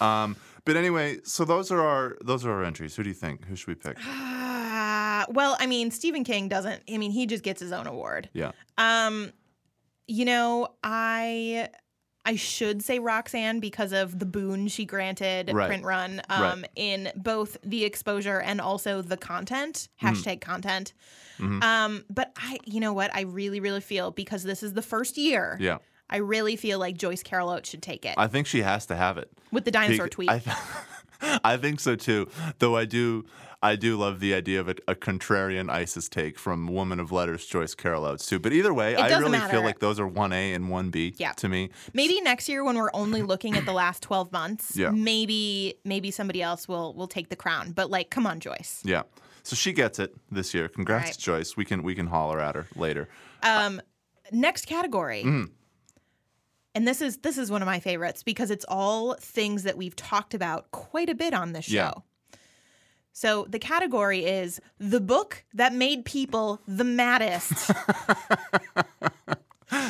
Um, but anyway, so those are our those are our entries. Who do you think? Who should we pick? Uh, well, I mean, Stephen King doesn't. I mean, he just gets his own award. Yeah, Um, you know, I I should say Roxane because of the boon she granted Right. Print Run Right. um, in both the exposure and also the content Mm-hmm. hashtag content. Um, but I, you know what, I really, really feel because this is the first year. yeah. I really feel like Joyce Carol Oates should take it I think she has to have it. with the dinosaur tweet. I, th- I think so too. Though I do, I do love the idea of a, a contrarian ISIS take from woman of letters Joyce Carol Oates too. But either way, I really matter. feel like those are one A and one B Yeah. to me. maybe next year when we're only looking at the last 12 months, Yeah. maybe maybe somebody else will will take the crown. But like, come on, Joyce. Yeah. So she gets it this year. Congrats, Right. Joyce. We can we can holler at her later. Um, next category. Mm. And this is this is one of my favorites because it's all things that we've talked about quite a bit on this show. Yeah. So the category is the book that made people the maddest.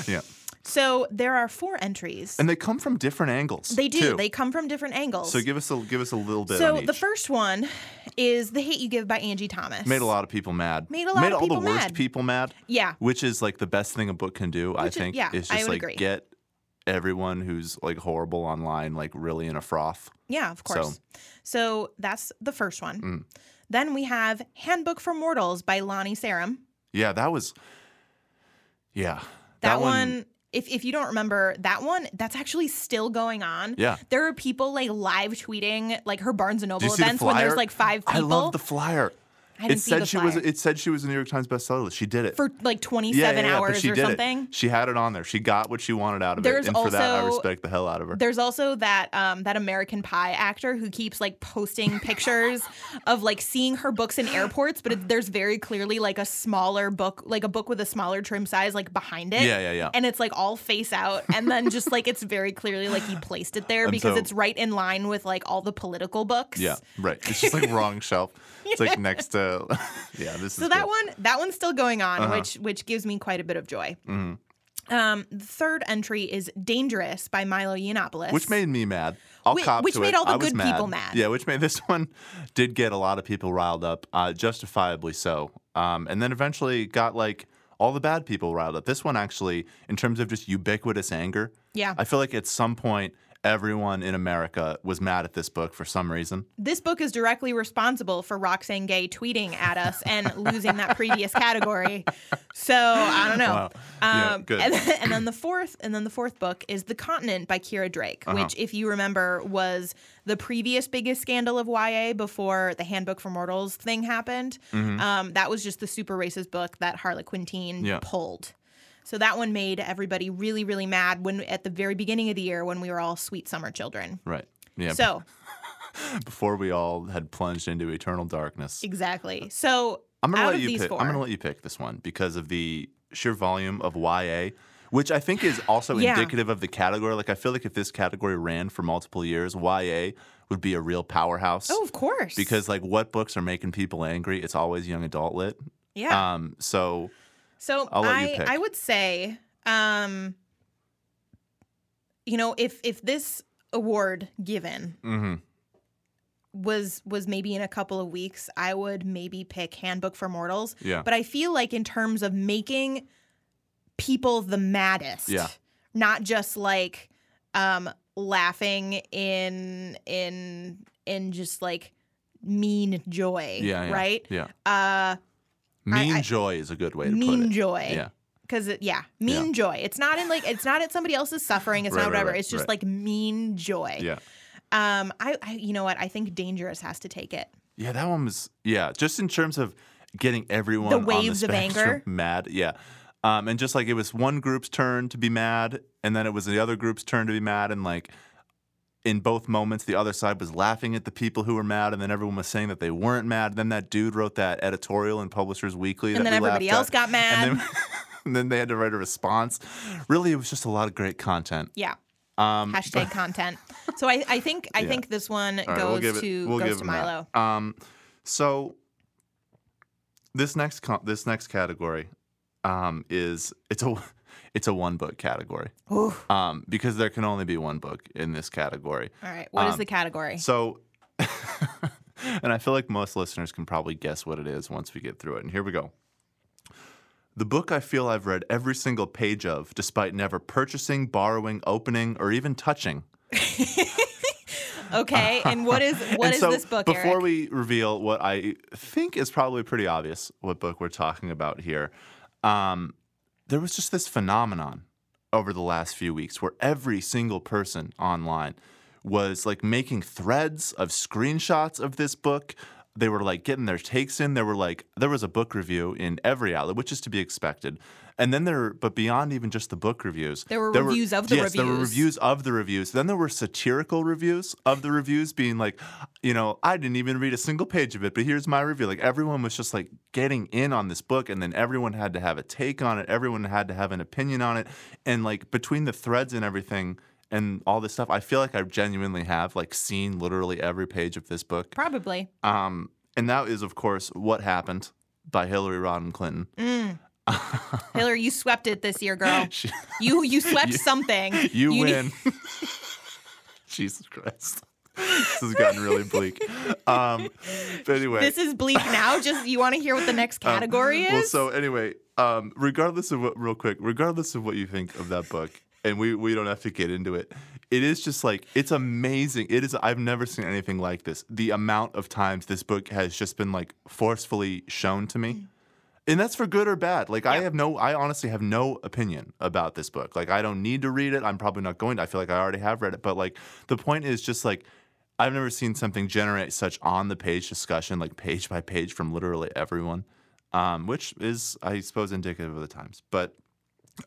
Yeah. so there are four entries. And they come from different angles. they do. too. They come from different angles. so give us a give us a little bit. So the first one is The Hate You Give by Angie Thomas. made a lot of people mad. Made a lot made of all people the worst mad. people mad. Yeah. Which is like the best thing a book can do. I Which is- think yeah, is I just would like agree. get everyone who's like horrible online like really in a froth. Yeah, of course. So, that's the first one. Mm. Then we have Handbook for Mortals by Lani Sarem. Yeah, that was. Yeah, That, one, if, if you don't remember, that one, that's actually still going on. Yeah. There are people like live tweeting like her Barnes and Noble events when there's like five people. I love the flyer. I didn't it see said she was. It said she was a New York Times bestseller list. She did it for like 27 hours but she or did something. It. She had it on there. She got what she wanted out of There's it, and for that, I also- respect the hell out of her. There's also that um, that American Pie actor who keeps like posting pictures of like seeing her books in airports, but it, there's very clearly like a smaller book, like a book with a smaller trim size, like behind it. Yeah, yeah, yeah. And it's like all face out, and then just like it's very clearly like he placed it there because so- it's right in line with like all the political books. yeah, right. It's just like wrong shelf. It's like next to. yeah, this So is that good. one, that one's still going on, Uh-huh. which which gives me quite a bit of joy. Mhm. Um, the third entry is "Dangerous" by Milo Yiannopoulos, Which made me mad. I'll Whi- cop which to made it. all the I good people mad. Yeah, which made this one did get a lot of people riled up, uh, justifiably so. Um, and then eventually got like all the bad people riled up. This one actually, in terms of just ubiquitous anger, yeah. I feel like at some point everyone in America was mad at this book for some reason. This book is directly responsible for Roxane Gay tweeting at us and losing that previous category. So I don't know. Wow. Yeah, Um, good. And, then, and then the fourth, and then the fourth book is "The Continent" by Keira Drake, Uh-huh. which, if you remember, was the previous biggest scandal of YA before the Handbook for Mortals thing happened. Um, that was just the super racist book that Harlequin Teen Yeah. pulled. So that one made everybody really, really mad when at the very beginning of the year when we were all sweet summer children. Right. Yeah. So before we all had plunged into eternal darkness. exactly. So I'm gonna let you pick. four, I'm gonna let you pick this one because of the sheer volume of YA, which I think is also Yeah. indicative of the category. Like I feel like if this category ran for multiple years, YA would be a real powerhouse. oh, of course, Because like what books are making people angry? It's always young adult lit. yeah. Um. So So I. I would say, um, you know, if if this award given mhm. was was maybe in a couple of weeks, I would maybe pick Handbook for Mortals. yeah. But I feel like in terms of making people the maddest, Yeah. not just like um laughing in in in just like mean joy, Yeah. yeah right? Yeah. Uh Mean I- joy is a good way to put it. mean joy. Yeah. Cause it, yeah, mean joy. It's not in like it's not at somebody else's suffering. It's Right, not right, whatever. right, it's just right. like mean joy. Yeah. Um, I, I, you know what? I think dangerous has to take it. Yeah, that one was yeah. Just in terms of getting everyone The on waves of spectrum anger? mad. Yeah, um, and just like it was one group's turn to be mad, and then it was the other group's turn to be mad, and like in both moments, the other side was laughing at the people who were mad, and then everyone was saying that they weren't mad. Then that dude wrote that editorial in Publishers Weekly, And that then we everybody else at. got mad. and then, and then they had to write a response. Really, it was just a lot of great content. Yeah. Um, Hashtag content. So I, I think I Yeah. think this one right, goes we'll give it- to we'll goes to. Milo. Um, so this next co- this next category um, is it's a it's a one book category um, because there can only be one book in this category. All right. What is Um, the category? So, and I feel like most listeners can probably guess what it is once we get through it. And here we go. The book I feel I've read every single page of, despite never purchasing, borrowing, opening, or even touching. Okay. And what is what and is so this book? Before Eric? we reveal what I think is probably pretty obvious, what book we're talking about here, um, there was just this phenomenon over the last few weeks where every single person online was like making threads of screenshots of this book, they were like getting their takes in. There were like there was a book review in every outlet, which is to be expected. And then there, but beyond even just the book reviews, There were reviews of the yes, there were reviews. reviews of the reviews. Then there were satirical reviews of the reviews, being like, you know, I didn't even read a single page of it, but here's my review. Like everyone was just like getting in on this book, and then everyone had to have a take on it. Everyone had to have an opinion on it, and like between the threads and everything. And all this stuff, I feel like I genuinely have like seen literally every page of this book. Probably. Um, and that is, of course, what happened by Hillary Rodham Clinton. Mm. Hillary, you swept it this year, girl. She- You you swept You- something. You, need- win. Jesus Christ. This has gotten really bleak. Um, but anyway. This is bleak now. Just you want to hear what the next category Um, Well, so anyway, um, regardless of what, real quick, regardless of what you think of that book, and we, we don't have to get into it, it is just like, it's amazing. It is, I've never seen anything like this. The amount of times this book has just been like forcefully shown to me. And that's for good or bad. Like I have no, I honestly have no opinion about this book. Like I don't need to read it. I'm probably not going to. I feel like I already have read it. But like the point is just like I've never seen something generate such on the page discussion, like page by page from literally everyone, um, which is I suppose indicative of the times. But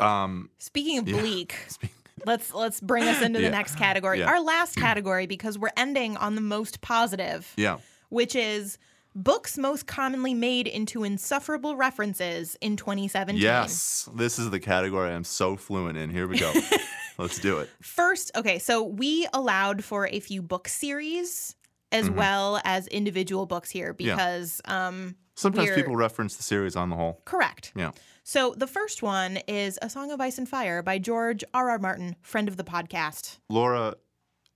um, Speaking of Yeah. bleak, speak- let's let's bring us into Yeah. the next category. Yeah. Our last category because we're ending on the most positive, yeah, which is books most commonly made into insufferable references in 2017. yes, this is the category I'm so fluent in. Here we go. Let's do it. First, okay, so we allowed for a few book series as Mhm. well as individual books here Yeah. because um Sometimes people reference the series on the whole. correct. Yeah. So the first one is A Song of Ice and Fire by George R. R. Martin, friend of the podcast. Laura,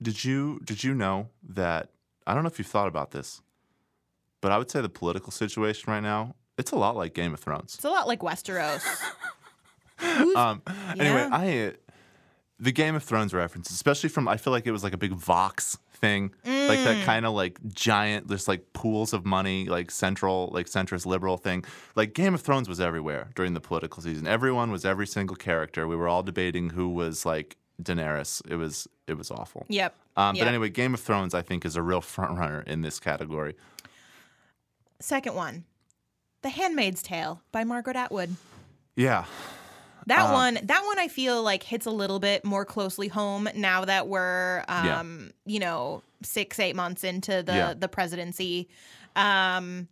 did you did you know that I don't know if you've thought about this, but I would say the political situation right now, it's a lot like Game of Thrones. It's a lot like Westeros. Um anyway, I the Game of Thrones reference, especially from I feel like it was like a big Vox thing. Like Mm. that kind of like giant just like pools of money, like central, like centrist liberal thing. Like Game of Thrones was everywhere during the political season. Everyone was every single character. We were all debating who was like Daenerys. It was it was awful. yep. Um, Yeah. But anyway, Game of Thrones, I think, is a real front runner in this category. Second one, The Handmaid's Tale by Margaret Atwood. Yeah, That Uh, one, that one, I feel like hits a little bit more closely home now that we're, Yeah. um, you know, six, eight months into the Yeah. the presidency, um,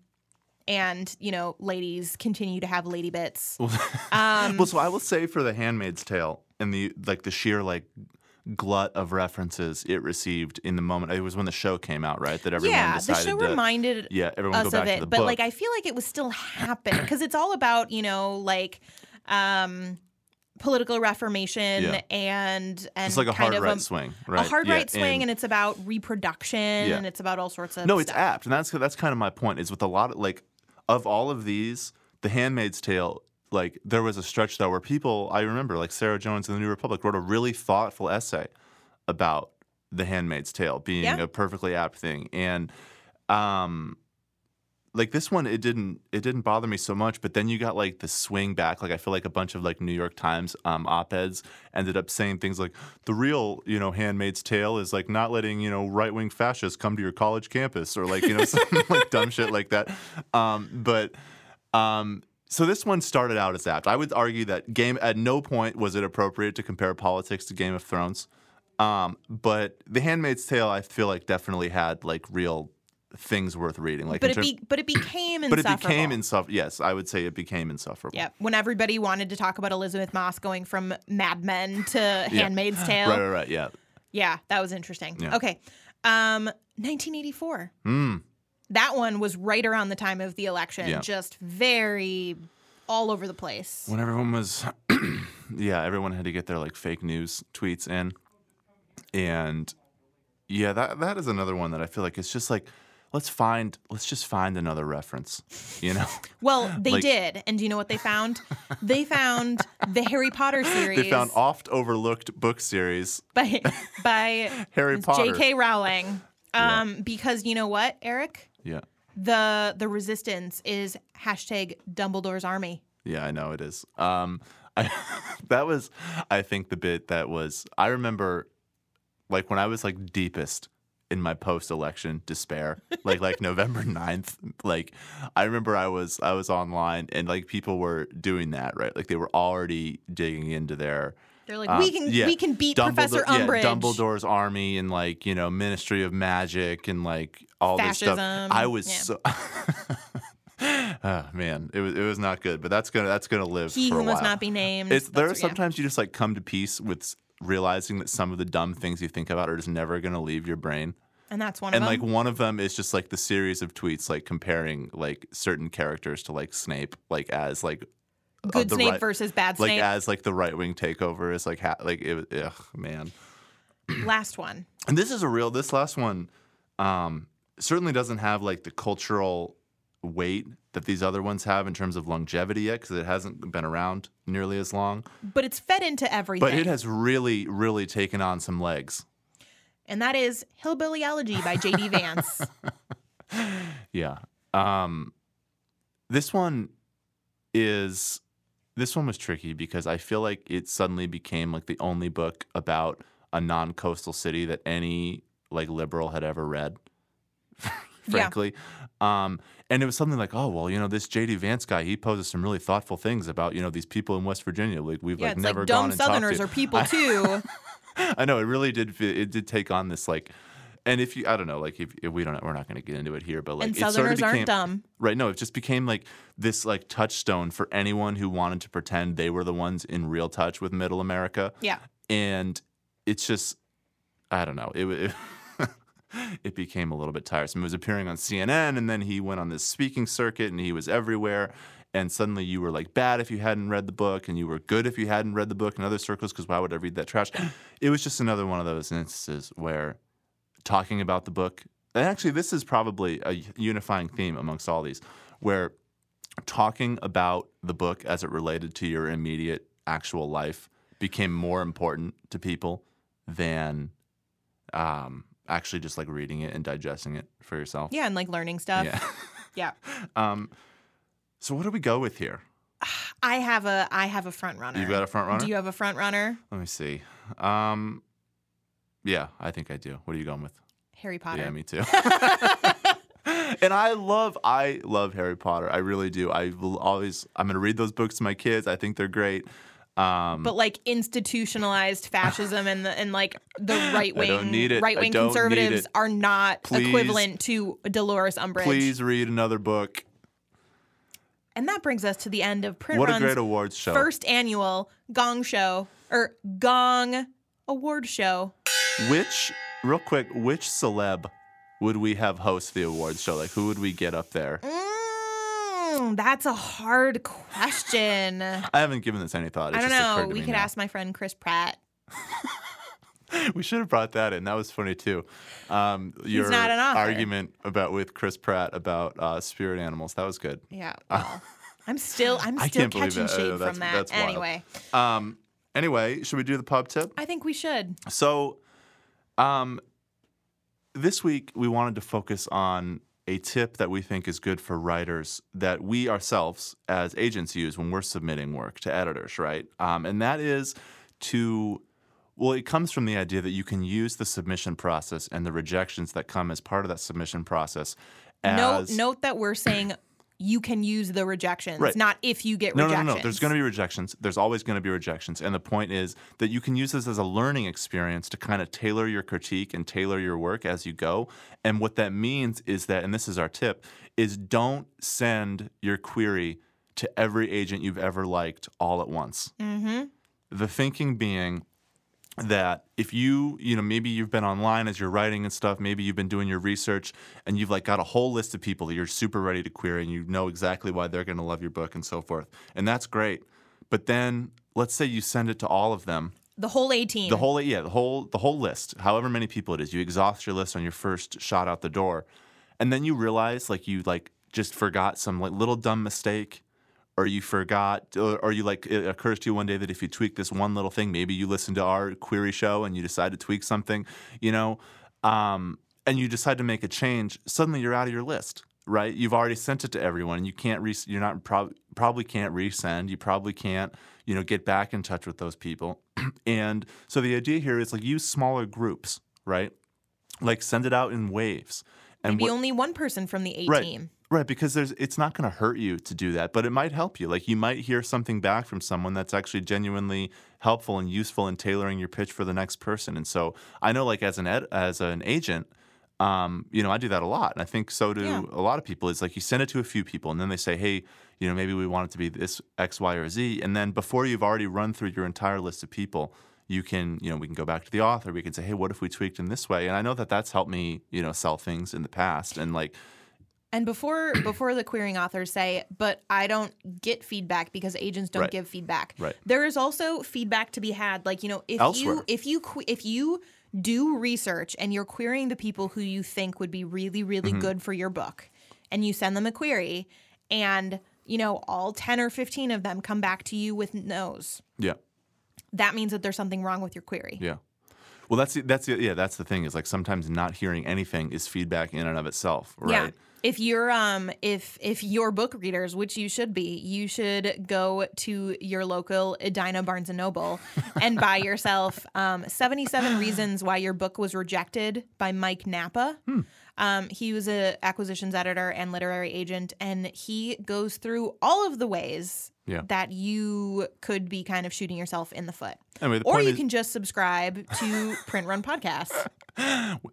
and you know, ladies continue to have lady bits. Um, well, so I will say for The Handmaid's Tale and the like the sheer like glut of references it received in the moment. It was when the show came out, right? That everyone yeah, the show to reminded yeah everyone us go of back it, to the but book. like I feel like it was still happening because it's all about you know like um political reformation Yeah. and and it's like a hard of right swing, right? a hard Yeah, right swing and, it's about reproduction Yeah. and it's about all sorts of no, it's stuff. apt, and that's that's kind of my point. Is with a lot of like of all of these, The Handmaid's Tale. Like there was a stretch though where people I remember like Sarah Jones in the New Republic wrote a really thoughtful essay about The Handmaid's Tale being Yeah. a perfectly apt thing, and um, like this one it didn't it didn't bother me so much. But then you got like the swing back. Like I feel like a bunch of like New York Times um, op eds ended up saying things like the real you know Handmaid's Tale is like not letting you know right wing fascists come to your college campus or like you know some like dumb shit like that. Um, but um, so this one started out as apt. I would argue that game at no point was it appropriate to compare politics to Game of Thrones. Um, but The Handmaid's Tale, I feel like definitely had like real things worth reading. Like, but it term- be, but it became but it insufferable. became insufferable. Yes, I would say it became insufferable. yeah, when everybody wanted to talk about Elisabeth Moss going from Mad Men to Handmaid's Tale. Right, right, right. Yeah. Yeah, that was interesting. Yeah. Okay. Um 1984. Mm. That one was right around the time of the election, Yeah. just very all over the place. When everyone was, yeah, everyone had to get their like fake news tweets in, and yeah, that that is another one that I feel like it's just like let's find let's just find another reference, you know. Well, they Like- did. And do you know what they found? they found the Harry Potter series They found oft overlooked book series, by by Harry Potter. J.K. Rowling. Yeah. Um, because you know what, Eric? Yeah, The the resistance is hashtag Dumbledore's army. yeah, I know it is. Um, I, that was, I think, the bit that was. I remember, like when I was like deepest in my post-election despair like like november 9th like i remember i was i was online and like people were doing that right like they were already digging into their They're like, um, we can yeah, we can beat Dumbledore- Professor Umbridge. Yeah, Dumbledore's army and like you know Ministry of Magic and like all this stuff. Fascism, I was yeah. so. oh, man, it was it was not good, but that's gonna that's gonna live He for a who must not be named. It's there are yeah. sometimes you just like come to peace with realizing that some of the dumb things you think about are just never gonna leave your brain. and that's one And of them. And like one of them is just like the series of tweets like comparing like certain characters to like Snape like as like Good Snape right- versus bad Snape, like as like the right wing takeover is like ha- like it ugh, man. Last one. And this is a real. This last one um, certainly doesn't have like the cultural weight that these other ones have in terms of longevity yet, because it hasn't been around nearly as long. But it's fed into everything. But it has really, really taken on some legs. and that is Hillbilly Elegy by J.D. Vance. Yeah. Um, this one is. This one was tricky because I feel like it suddenly became like the only book about a non-coastal city that any like liberal had ever read. frankly. Um, and it was something like, oh well, you know, this JD Vance guy, he poses some really thoughtful things about you know these people in West Virginia. Like we've yeah, like never like gone dumb and talked Southerners to. are people too. I know it really did. It did take on this like, and if you, I don't know, like if, if we don't, we're not going to get into it here, but like and it sort of Southerners became, aren't dumb. Right. No, it just became like this like touchstone for anyone who wanted to pretend they were the ones in real touch with middle America. Yeah. And it's just I don't know. It it, it became a little bit tiresome. It was appearing on CNN and then he went on this speaking circuit and he was everywhere. And suddenly you were like bad if you hadn't read the book, and you were good if you hadn't read the book in other circles because why would I read that trash? It was just another one of those instances where talking about the book. And actually, this is probably a unifying theme amongst all these, where talking about the book as it related to your immediate actual life became more important to people than um, actually just like reading it and digesting it for yourself. Yeah, and like learning stuff. Yeah. Yeah. um, so what do we go with here? I have a I have a front runner. You've got a front runner. Do you have a front runner? Let me see. Um, yeah, I think I do. What are you going with? Harry Potter. Yeah, me too. and I love, I love Harry Potter. I really do. I will always, I'm going to read those books to my kids. I think they're great. Um, but like institutionalized fascism and the, and like the right wing right wing conservatives are not Please. equivalent to Dolores Umbridge. please read another book. And that brings us to the end of Print What a great awards show. first annual Gong Show or Gong Award Show. Which, real quick, which celeb would we have host the awards show? Like, who would we get up there? Mm, that's a hard question. I I haven't given this any thought. It don't know. We could now. ask my friend Chris Pratt. We should have brought that in. That was funny too. Um, your not an argument about with Chris Pratt about uh, spirit animals. That was good. Yeah. Well, I'm still I'm I still catching that. Shade that's- from that. Anyway, Um, anyway, should we do the pub tip? I think we should. So, um, this week we wanted to focus on a tip that we think is good for writers that we ourselves as agents use when we're submitting work to editors, right? Um, and that is to well, it comes from the idea that you can use the submission process and the rejections that come as part of that submission process Note note that we're saying you can use the rejections, Right. not if you get No, no, no, no. There's going to be rejections. There's always going to be rejections. And the point is that you can use this as a learning experience to kind of tailor your critique and tailor your work as you go. And what that means is that, and this is our tip, is don't send your query to every agent you've ever liked all at once. Mm-hmm. The thinking being that if you, you know, maybe you've been online as you're writing and stuff, maybe you've been doing your research and you've like got a whole list of people that you're super ready to query and you know exactly why they're going to love your book and so forth. And that's great. But then let's say you send it to all of them. The whole 18. The whole yeah, the whole the whole list, however many people it is. You exhaust your list on your first shot out the door. And then you realize like you like just forgot some like little dumb mistake or you forgot or, or you like it occurs to you one day that if you tweak this one little thing maybe you listen to our query show and you decide to tweak something you know um, and you decide to make a change suddenly you're out of your list right? You've already sent it to everyone. You can't re- you're not prob- probably can't resend. You probably can't you know get back in touch with those people. And so the idea here is like use smaller groups right? Like send it out in waves. And Maybe what- only one person from the A right, team. Right, because there's it's not going to hurt you to do that, but it might help you. Like you might hear something back from someone that's actually genuinely helpful and useful in tailoring your pitch for the next person. And so I know, like as an ed, as an agent, um, you know, I do that a lot, and I think so do Yeah. a lot of people. Is like you send it to a few people, and then they say, hey, you know, maybe we want it to be this X, Y, or Z, and then before you've already run through your entire list of people. You can, you know, we can go back to the author. We can say, "Hey, what if we tweaked in this way?" And I know that that's helped me, you know, sell things in the past. And like, And before before the querying authors say, but I don't get feedback because agents don't Right. give feedback. Right. There is also feedback to be had. Like you know, if Elsewhere. you if you if you do research and you're querying the people who you think would be really really Mm-hmm. good for your book, and you send them a query, and you know all ten or fifteen of them come back to you with no's, yeah, that means that there's something wrong with your query. Yeah. Well, that's the- that's the, yeah, that's the thing is like sometimes not hearing anything is feedback in and of itself, right? Yeah. If you're um if if you're book readers, which you should be, you should go to your local Edina Barnes and Noble and buy yourself um 77 reasons why your book was rejected by Mike Nappa. Hmm. Um, he was a acquisitions editor and literary agent, and he goes through all of the ways Yeah. that you could be kind of shooting yourself in the foot. Anyway, the Or you is can just subscribe to Print Run Podcasts.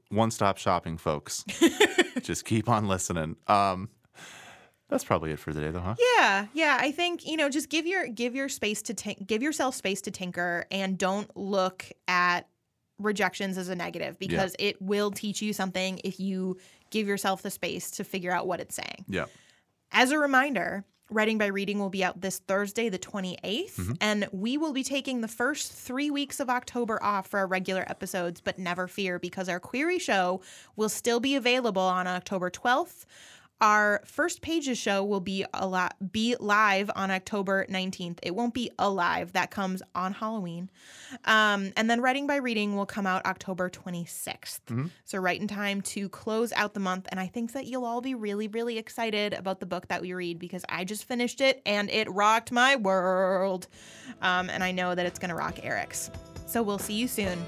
one-stop shopping, folks. Just keep on listening. Um, that's probably it for today, though, huh? Yeah, yeah. I think you know, just give your give your space to tink give yourself space to tinker, and don't look at rejections as a negative because it will teach you something if you give yourself the space to figure out what it's saying. Yeah. As a reminder, Writing by Reading will be out this Thursday, the 28th, mm-hmm. and we will be taking the first three weeks of October off for our regular episodes, but never fear because our query show will still be available on October 12th. Our first pages show will be a lot, be live on October 19th. It won't be alive. That comes on Halloween. Um, and then Writing by Reading will come out October 26th. So, right in time to close out the month. And I think that you'll all be really, really excited about the book that we read because I just finished it and it rocked my world. Um, and I know that it's going to rock Eric's. So, we'll see you soon.